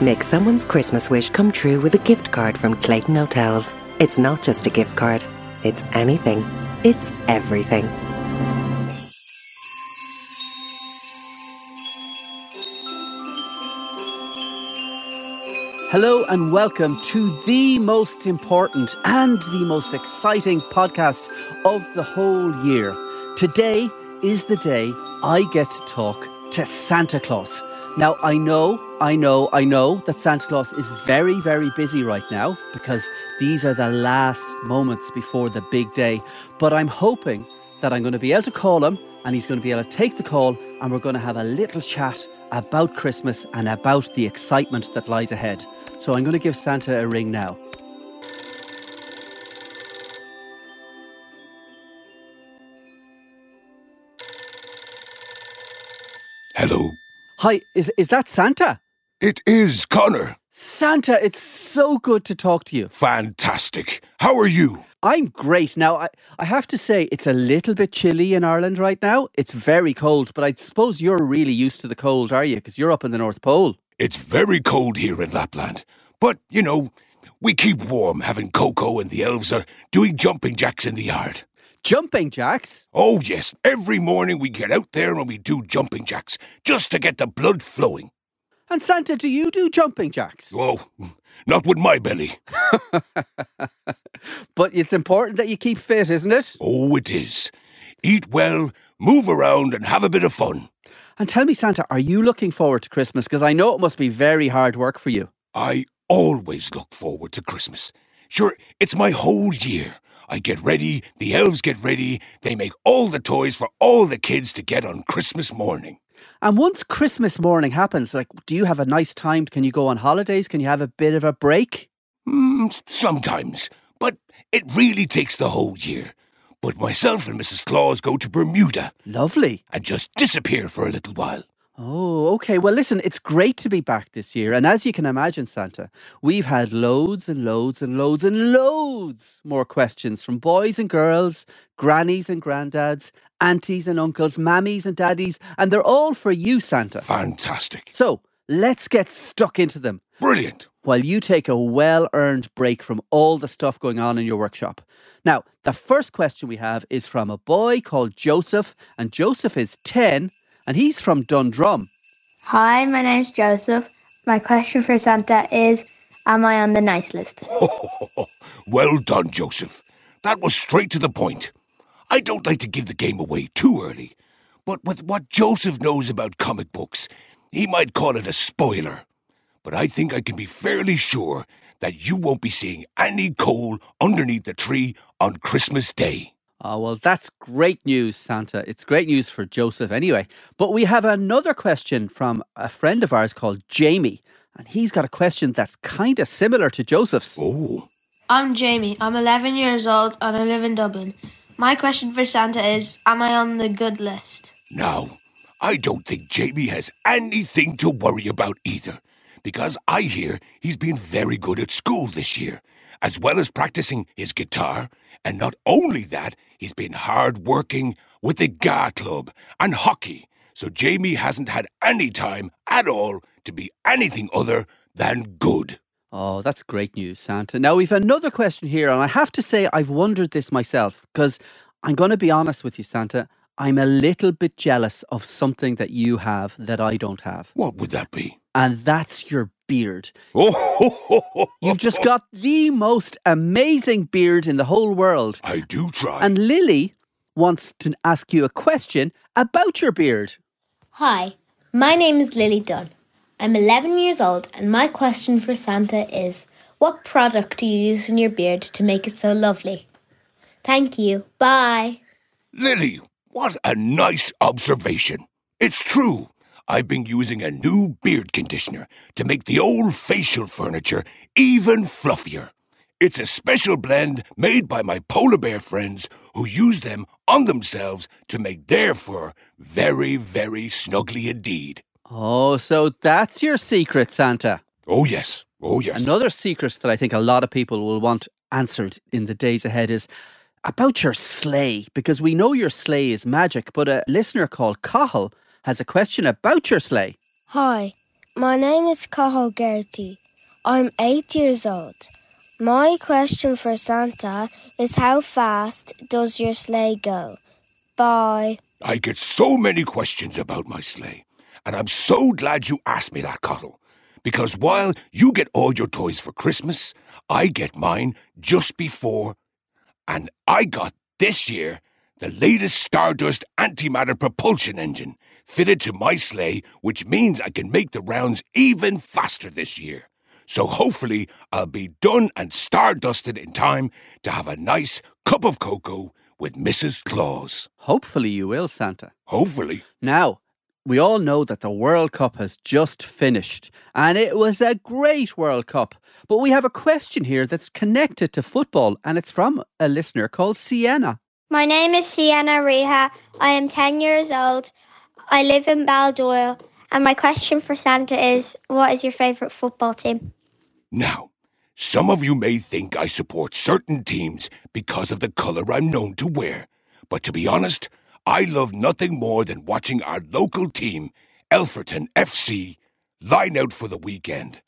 Make someone's Christmas wish come true with a gift card from Clayton Hotels. It's not just a gift card, it's anything. It's everything. Hello and welcome to the most important and the most exciting podcast of the whole year. Today is the day I get to talk to Santa Claus. Now, I know, I know, I know that Santa Claus is very, very busy right now because these are the last moments before the big day. But I'm hoping that I'm going to be able to call him and he's going to be able to take the call and we're going to have a little chat about Christmas and about the excitement that lies ahead. So I'm going to give Santa a ring now. Hello. Hi, is, is that Santa? It is Conor. Santa, it's so good to talk to you. Fantastic. How are you? I'm great. Now, I, I have to say, it's a little bit chilly in Ireland right now. It's very cold, but I suppose you're really used to the cold, are you? Because you're up in the North Pole. It's very cold here in Lapland. But, you know, we keep warm having cocoa and the elves are doing jumping jacks in the yard. Jumping jacks? Oh, yes. Every morning we get out there and we do jumping jacks just to get the blood flowing. And Santa, do you do jumping jacks? Oh, not with my belly. But it's important that you keep fit, isn't it? Oh, it is. Eat well, move around, and have a bit of fun. And tell me, Santa, are you looking forward to Christmas? Because I know it must be very hard work for you. I always look forward to Christmas. Sure, it's my whole year. I get ready, the elves get ready, they make all the toys for all the kids to get on Christmas morning. And once Christmas morning happens, like, do you have a nice time? Can you go on holidays? Can you have a bit of a break? Mm, sometimes, but it really takes the whole year. But myself and Mrs. Claus go to Bermuda Lovely. and just disappear for a little while. Oh, okay. Well, listen, it's great to be back this year. And as you can imagine, Santa, we've had loads and loads and loads and loads more questions from boys and girls, grannies and granddads, aunties and uncles, mammies and daddies, and they're all for you, Santa. Fantastic. So let's get stuck into them Brilliant. while you take a well earned break from all the stuff going on in your workshop. Now, the first question we have is from a boy called Joseph, and Joseph is 10 and he's from Dundrum. Hi, my name's Joseph. My question for Santa is Am I on the nice list? well done, Joseph. That was straight to the point. I don't like to give the game away too early, but with what Joseph knows about comic books, he might call it a spoiler. But I think I can be fairly sure that you won't be seeing any coal underneath the tree on Christmas Day. Oh, well, that's great news, Santa. It's great news for Joseph anyway. But we have another question from a friend of ours called Jamie, and he's got a question that's kind of similar to Joseph's. Oh, I'm Jamie. I'm 11 years old and I live in Dublin. My question for Santa is Am I on the good list? No. I don't think Jamie has anything to worry about either, because I hear he's been very good at school this year, as well as practicing his guitar, and not only that, he's been hard working with the GAA Club and hockey, so Jamie hasn't had any time at all to be anything other than good. Oh, that's great news, Santa. Now, we've another question here, and I have to say, I've wondered this myself because I'm going to be honest with you, Santa. I'm a little bit jealous of something that you have that I don't have, What would that be? And that's your beard. Oh, You've just got the most amazing beard in the whole world. I do try. And Lily wants to ask you a question about your beard. Hi, my name is Lily Dunn. I'm 11 years old, and my question for Santa is What product do you use in your beard to make it so lovely? Thank you. Bye. Lily, what a nice observation. It's true. I've been using a new beard conditioner to make the old facial furniture even fluffier. It's a special blend made by my polar bear friends who use them on themselves to make their fur very, very snuggly indeed. Oh, so that's your secret, Santa. Oh, yes. Oh, yes. Another secret that I think a lot of people will want answered in the days ahead is about your sleigh, because we know your sleigh is magic, but a listener called Cathal has a question about your sleigh. Hi, My name is Cathal Gertie. I'm eight years old. My question for Santa is how fast does your sleigh go? Bye. I get so many questions about my sleigh, and I'm so glad you asked me that, Cottle. Because while you get all your toys for Christmas, I get mine just before. And I got this year the latest Stardust antimatter propulsion engine fitted to my sleigh, which means I can make the rounds even faster this year. So hopefully I'll be done and stardusted in time to have a nice cup of cocoa with Mrs. Claus. Hopefully you will, Santa. Hopefully. Now, we all know that the World Cup has just finished, and it was a great World Cup. But we have a question here that's connected to football, and it's from a listener called Sienna. My name is Sienna Reha. I am 10 years old. I live in Baldoyle. And my question for Santa is What is your favourite football team? Now, some of you may think I support certain teams because of the colour I'm known to wear. But to be honest, I love nothing more than watching our local team, Elferton FC, line out for the weekend.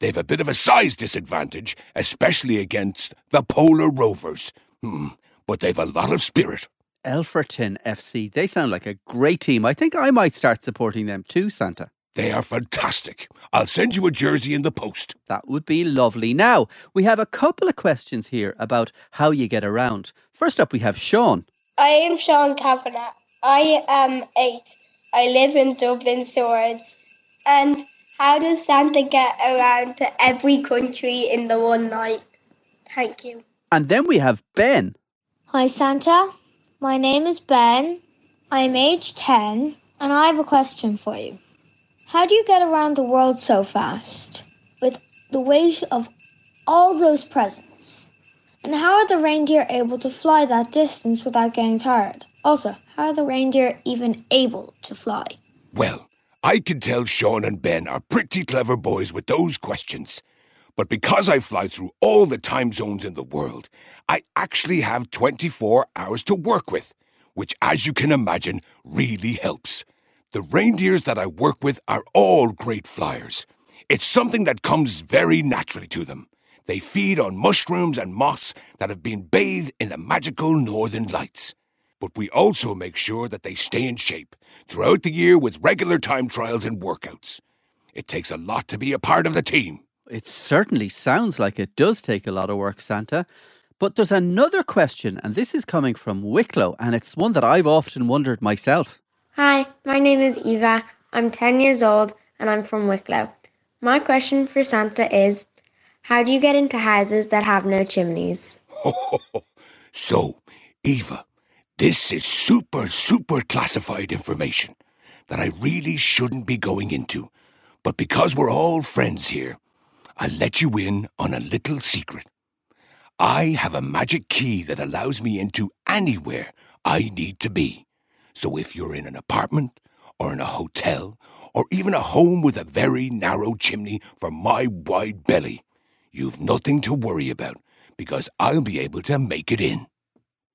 They've a bit of a size disadvantage, especially against the Polar Rovers. Hmm, but they've a lot of spirit. Elferton FC, they sound like a great team. I think I might start supporting them too, Santa. They are fantastic. I'll send you a jersey in the post. That would be lovely. Now, we have a couple of questions here about how you get around. First up, we have Sean. I am Sean Kavanagh. I am eight. I live in Dublin Swords. And how does Santa get around to every country in the one night? Thank you. And then we have Ben. Hi, Santa. My name is Ben. I'm age 10, and I have a question for you. How do you get around the world so fast with the weight of all those presents? And how are the reindeer able to fly that distance without getting tired? Also, how are the reindeer even able to fly? Well, I can tell Sean and Ben are pretty clever boys with those questions. But because I fly through all the time zones in the world, I actually have 24 hours to work with, which, as you can imagine, really helps. The reindeers that I work with are all great flyers. It's something that comes very naturally to them. They feed on mushrooms and moss that have been bathed in the magical northern lights. But we also make sure that they stay in shape throughout the year with regular time trials and workouts. It takes a lot to be a part of the team. It certainly sounds like it does take a lot of work, Santa. But there's another question, and this is coming from Wicklow, and it's one that I've often wondered myself. Hi, my name is Eva. I'm 10 years old and I'm from Wicklow. My question for Santa is How do you get into houses that have no chimneys? so, Eva, this is super, super classified information that I really shouldn't be going into. But because we're all friends here, I'll let you in on a little secret. I have a magic key that allows me into anywhere I need to be. So if you're in an apartment, or in a hotel, or even a home with a very narrow chimney for my wide belly, you've nothing to worry about because I'll be able to make it in.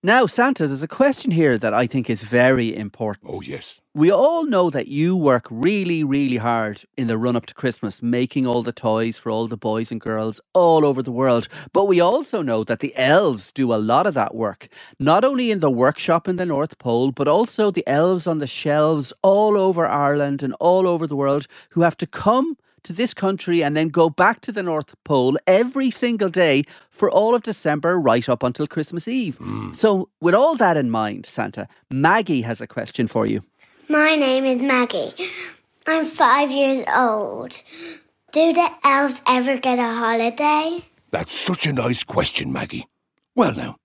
Now, Santa, there's a question here that I think is very important. Oh, yes. We all know that you work really, really hard in the run up to Christmas, making all the toys for all the boys and girls all over the world. But we also know that the elves do a lot of that work, not only in the workshop in the North Pole, but also the elves on the shelves all over Ireland and all over the world who have to come to this country and then go back to the North Pole every single day for all of December right up until Christmas Eve. Mm. So, with all that in mind, Santa, Maggie has a question for you. My name is Maggie. I'm five years old. Do the elves ever get a holiday? That's such a nice question, Maggie. Well, now,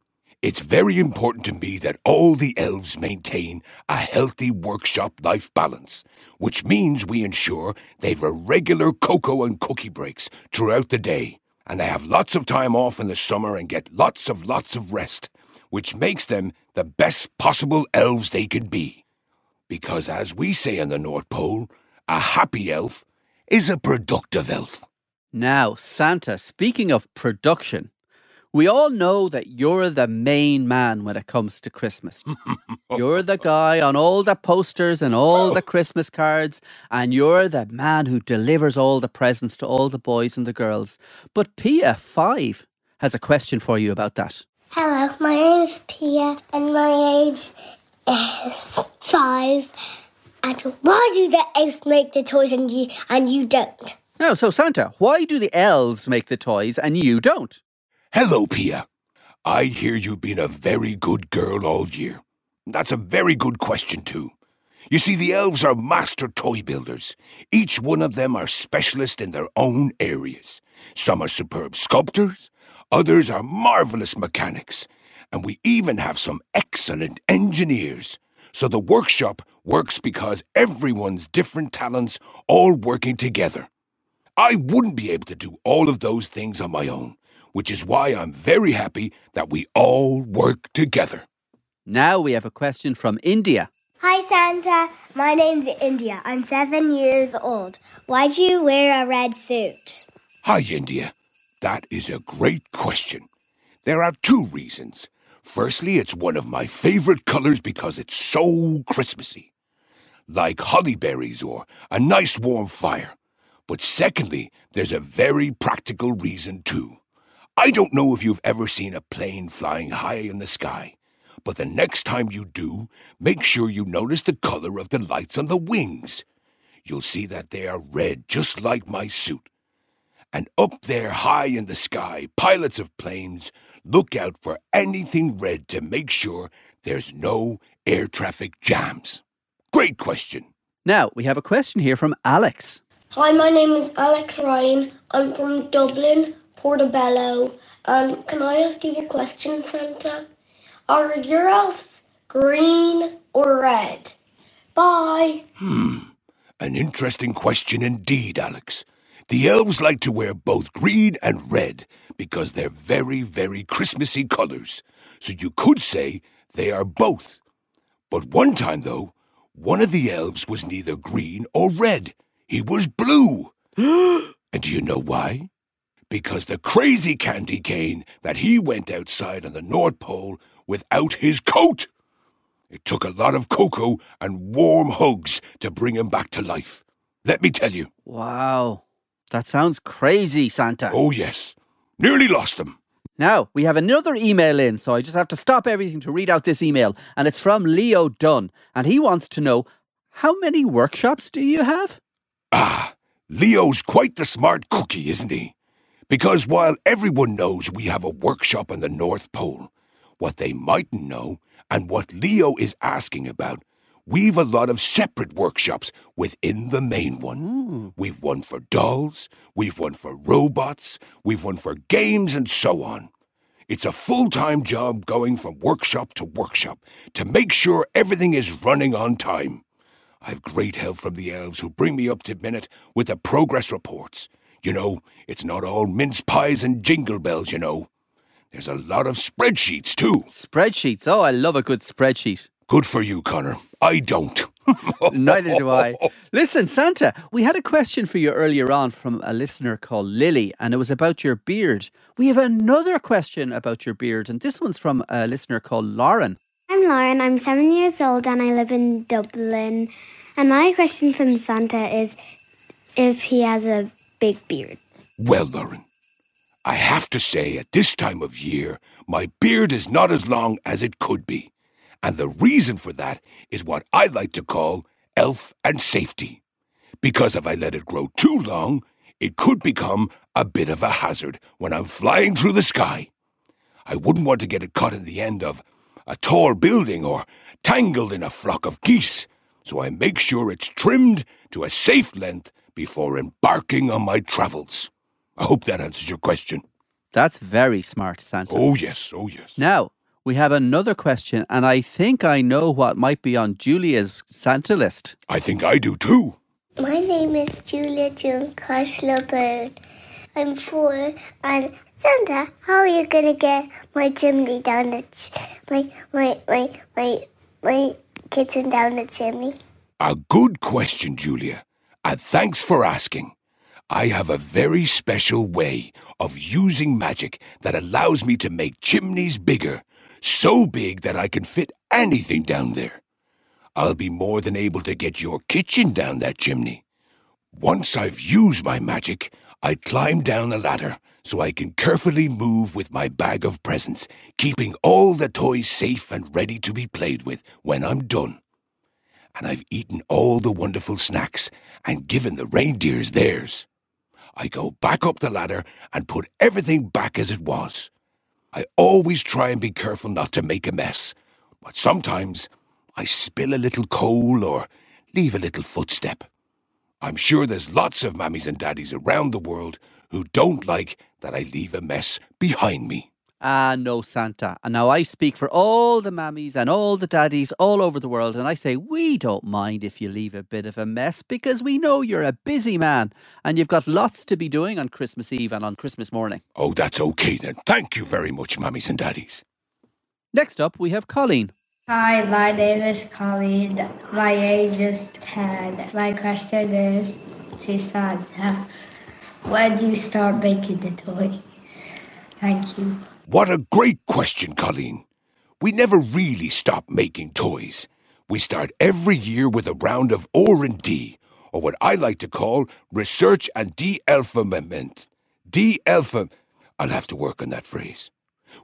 it's very important to me that all the elves maintain a healthy workshop life balance, which means we ensure they've a regular cocoa and cookie breaks throughout the day, and they have lots of time off in the summer and get lots of lots of rest, which makes them the best possible elves they could be. Because as we say in the North Pole, a happy elf is a productive elf. Now, Santa, speaking of production, We all know that you're the main man when it comes to Christmas. you're the guy on all the posters and all the Christmas cards, and you're the man who delivers all the presents to all the boys and the girls. But Pia, five, has a question for you about that. Hello, my name is Pia, and my age is five. And why do the elves make the toys and you and you don't? No, so Santa, why do the elves make the toys and you don't? Hello, Pia. I hear you've been a very good girl all year. That's a very good question, too. You see, the elves are master toy builders. Each one of them are specialists in their own areas. Some are superb sculptors, others are marvelous mechanics, and we even have some excellent engineers. So the workshop works because everyone's different talents all working together. I wouldn't be able to do all of those things on my own, which is why I'm very happy that we all work together. Now we have a question from India. Hi, Santa. My name's India. I'm seven years old. Why do you wear a red suit? Hi, India. That is a great question. There are two reasons. Firstly, it's one of my favorite colors because it's so Christmassy, like holly berries or a nice warm fire. But secondly, there's a very practical reason too. I don't know if you've ever seen a plane flying high in the sky, but the next time you do, make sure you notice the color of the lights on the wings. You'll see that they are red, just like my suit. And up there high in the sky, pilots of planes look out for anything red to make sure there's no air traffic jams. Great question. Now we have a question here from Alex. Hi, my name is Alex Ryan. I'm from Dublin, Portobello. And can I ask you a question, Santa? Are your elves green or red? Bye. Hmm. An interesting question indeed, Alex. The elves like to wear both green and red because they're very, very Christmassy colors. So you could say they are both. But one time, though, one of the elves was neither green or red. He was blue. and do you know why? Because the crazy candy cane that he went outside on the North Pole without his coat. It took a lot of cocoa and warm hugs to bring him back to life. Let me tell you. Wow. That sounds crazy, Santa. Oh, yes. Nearly lost him. Now, we have another email in, so I just have to stop everything to read out this email. And it's from Leo Dunn. And he wants to know how many workshops do you have? Ah, Leo's quite the smart cookie, isn't he? Because while everyone knows we have a workshop on the North Pole, what they mightn't know, and what Leo is asking about, we've a lot of separate workshops within the main one. Mm. We've one for dolls, we've one for robots, we've one for games, and so on. It's a full time job going from workshop to workshop to make sure everything is running on time. I've great help from the elves who bring me up to minute with the progress reports. You know, it's not all mince pies and jingle bells, you know. There's a lot of spreadsheets, too. Spreadsheets. Oh, I love a good spreadsheet. Good for you, Conor. I don't. Neither do I. Listen, Santa, we had a question for you earlier on from a listener called Lily, and it was about your beard. We have another question about your beard, and this one's from a listener called Lauren. I'm Lauren. I'm seven years old and I live in Dublin. And my question from Santa is if he has a big beard. Well, Lauren, I have to say at this time of year, my beard is not as long as it could be. And the reason for that is what I like to call elf and safety. Because if I let it grow too long, it could become a bit of a hazard when I'm flying through the sky. I wouldn't want to get it caught in the end of a tall building or tangled in a flock of geese, so I make sure it's trimmed to a safe length before embarking on my travels. I hope that answers your question. That's very smart, Santa. Oh, yes, oh, yes. Now, we have another question, and I think I know what might be on Julia's Santa list. I think I do too. My name is Julia June Bird. I'm four, and Santa, how are you gonna get my chimney down the ch- my my my my my kitchen down the chimney? A good question, Julia, and thanks for asking. I have a very special way of using magic that allows me to make chimneys bigger, so big that I can fit anything down there. I'll be more than able to get your kitchen down that chimney. Once I've used my magic, I climb down a ladder so I can carefully move with my bag of presents, keeping all the toys safe and ready to be played with when I'm done. And I've eaten all the wonderful snacks and given the reindeers theirs. I go back up the ladder and put everything back as it was. I always try and be careful not to make a mess, but sometimes I spill a little coal or leave a little footstep. I'm sure there's lots of mammies and daddies around the world who don't like that I leave a mess behind me. Ah, no, Santa. And now I speak for all the mammies and all the daddies all over the world, and I say we don't mind if you leave a bit of a mess because we know you're a busy man and you've got lots to be doing on Christmas Eve and on Christmas morning. Oh, that's okay then. Thank you very much, mammies and daddies. Next up, we have Colleen. Hi, my name is Colleen. My age is 10. My question is to Santa When do you start making the toys? Thank you. What a great question, Colleen. We never really stop making toys. We start every year with a round of R&D, or what I like to call research and de-alphabetment. De-alpha... I'll have to work on that phrase.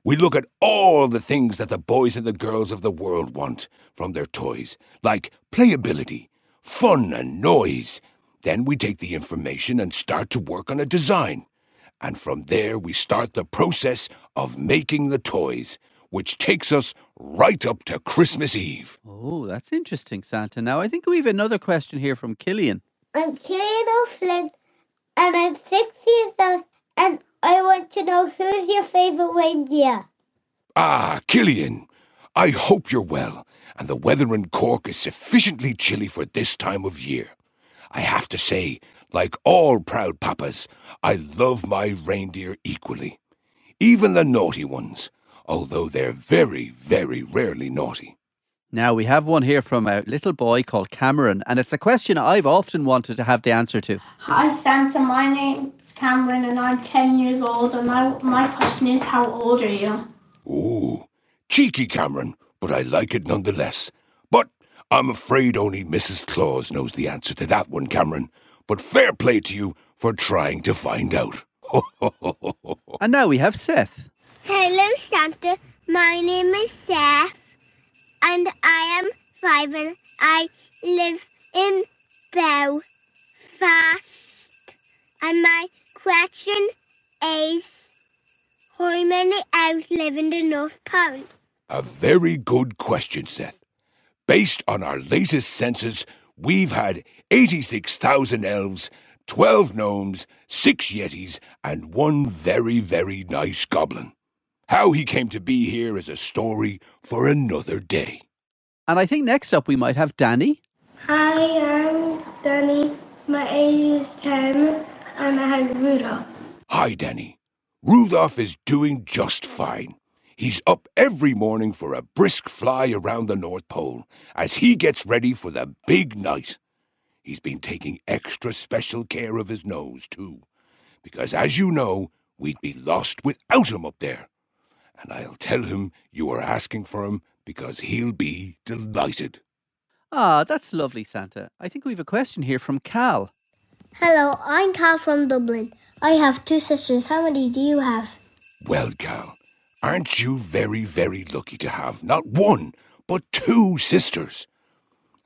We look at all the things that the boys and the girls of the world want from their toys, like playability, fun, and noise. Then we take the information and start to work on a design. And from there, we start the process of making the toys, which takes us right up to Christmas Eve. Oh, that's interesting, Santa. Now, I think we have another question here from Killian. I'm Killian O'Flynn, and I'm six years old, and I want to know who's your favourite reindeer? Ah, Killian, I hope you're well, and the weather in Cork is sufficiently chilly for this time of year. I have to say, like all proud papas, I love my reindeer equally. Even the naughty ones, although they're very, very rarely naughty. Now, we have one here from a little boy called Cameron, and it's a question I've often wanted to have the answer to. Hi, Santa. My name's Cameron, and I'm 10 years old. And I, my question is, how old are you? Ooh, cheeky Cameron, but I like it nonetheless. But I'm afraid only Mrs. Claus knows the answer to that one, Cameron. But fair play to you for trying to find out. and now we have Seth. Hello, Santa. My name is Seth, and I am five, and I live in Belfast. And my question is, how many elves live in the North Pole? A very good question, Seth. Based on our latest census, we've had 86,000 elves, 12 gnomes, 6 yetis, and one very, very nice goblin. How he came to be here is a story for another day. And I think next up we might have Danny. Hi, I'm Danny. My age is 10, and I have Rudolph. Hi, Danny. Rudolph is doing just fine. He's up every morning for a brisk fly around the North Pole as he gets ready for the big night. He's been taking extra special care of his nose, too, because as you know, we'd be lost without him up there. And I'll tell him you are asking for him because he'll be delighted. Ah, that's lovely, Santa. I think we have a question here from Cal. Hello, I'm Cal from Dublin. I have two sisters. How many do you have? Well, Cal, aren't you very, very lucky to have not one, but two sisters?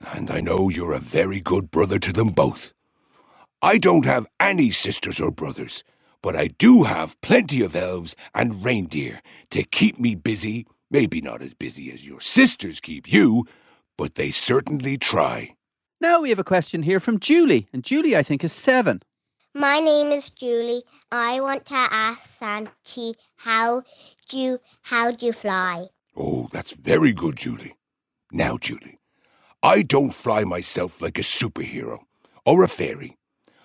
And I know you're a very good brother to them both. I don't have any sisters or brothers, but I do have plenty of elves and reindeer to keep me busy. Maybe not as busy as your sisters keep you, but they certainly try. Now we have a question here from Julie, and Julie, I think, is seven. My name is Julie. I want to ask Santi how do you, how do you fly? Oh, that's very good, Julie. Now, Julie, I don't fly myself like a superhero or a fairy,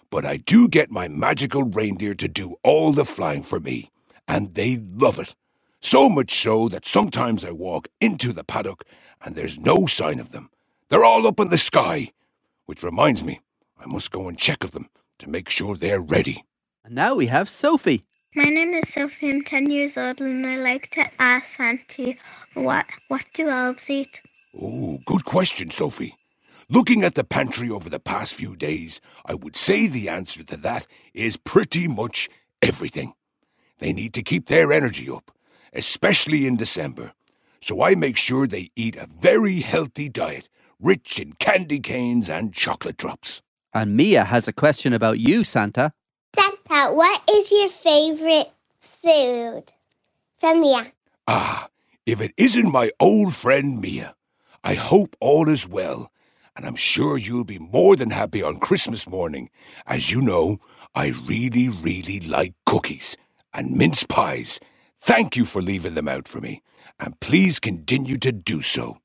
but I do get my magical reindeer to do all the flying for me, and they love it. So much so that sometimes I walk into the paddock and there's no sign of them. They're all up in the sky, which reminds me, I must go and check of them to make sure they're ready. And now we have Sophie. My name is Sophie. I'm 10 years old and I like to ask Santa what, what do elves eat? Oh, good question, Sophie. Looking at the pantry over the past few days, I would say the answer to that is pretty much everything. They need to keep their energy up, especially in December. So I make sure they eat a very healthy diet, rich in candy canes and chocolate drops. And Mia has a question about you, Santa. Santa, what is your favorite food? From Mia. Ah, if it isn't my old friend Mia, I hope all is well and I'm sure you'll be more than happy on Christmas morning. As you know, I really, really like cookies and mince pies. Thank you for leaving them out for me, and please continue to do so.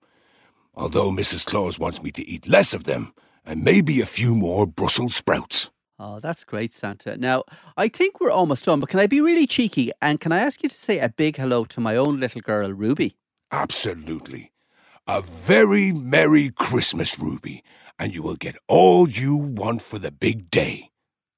Although Mrs. Claus wants me to eat less of them, and maybe a few more Brussels sprouts. Oh, that's great, Santa. Now, I think we're almost done, but can I be really cheeky and can I ask you to say a big hello to my own little girl, Ruby? Absolutely. A very Merry Christmas, Ruby, and you will get all you want for the big day.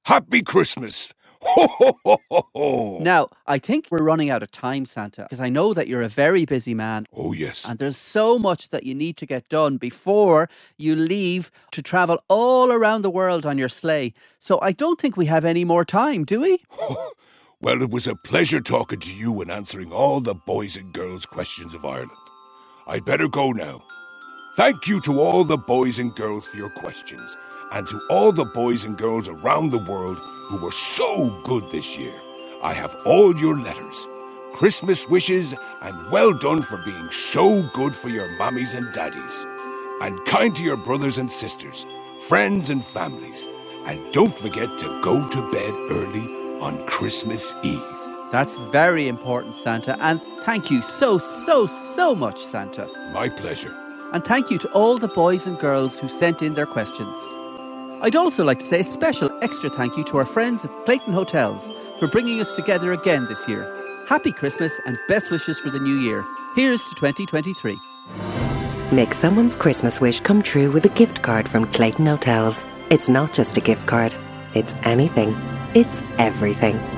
Happy Christmas! Ho, ho, ho, ho, ho. Now, I think we're running out of time, Santa, because I know that you're a very busy man. Oh, yes. And there's so much that you need to get done before you leave to travel all around the world on your sleigh. So I don't think we have any more time, do we? well, it was a pleasure talking to you and answering all the boys and girls' questions of Ireland. I'd better go now. Thank you to all the boys and girls for your questions, and to all the boys and girls around the world who were so good this year. I have all your letters, Christmas wishes, and well done for being so good for your mummies and daddies, and kind to your brothers and sisters, friends and families. And don't forget to go to bed early on Christmas Eve. That's very important, Santa. And thank you so, so, so much, Santa. My pleasure. And thank you to all the boys and girls who sent in their questions. I'd also like to say a special extra thank you to our friends at Clayton Hotels for bringing us together again this year. Happy Christmas and best wishes for the new year. Here's to 2023. Make someone's Christmas wish come true with a gift card from Clayton Hotels. It's not just a gift card, it's anything, it's everything.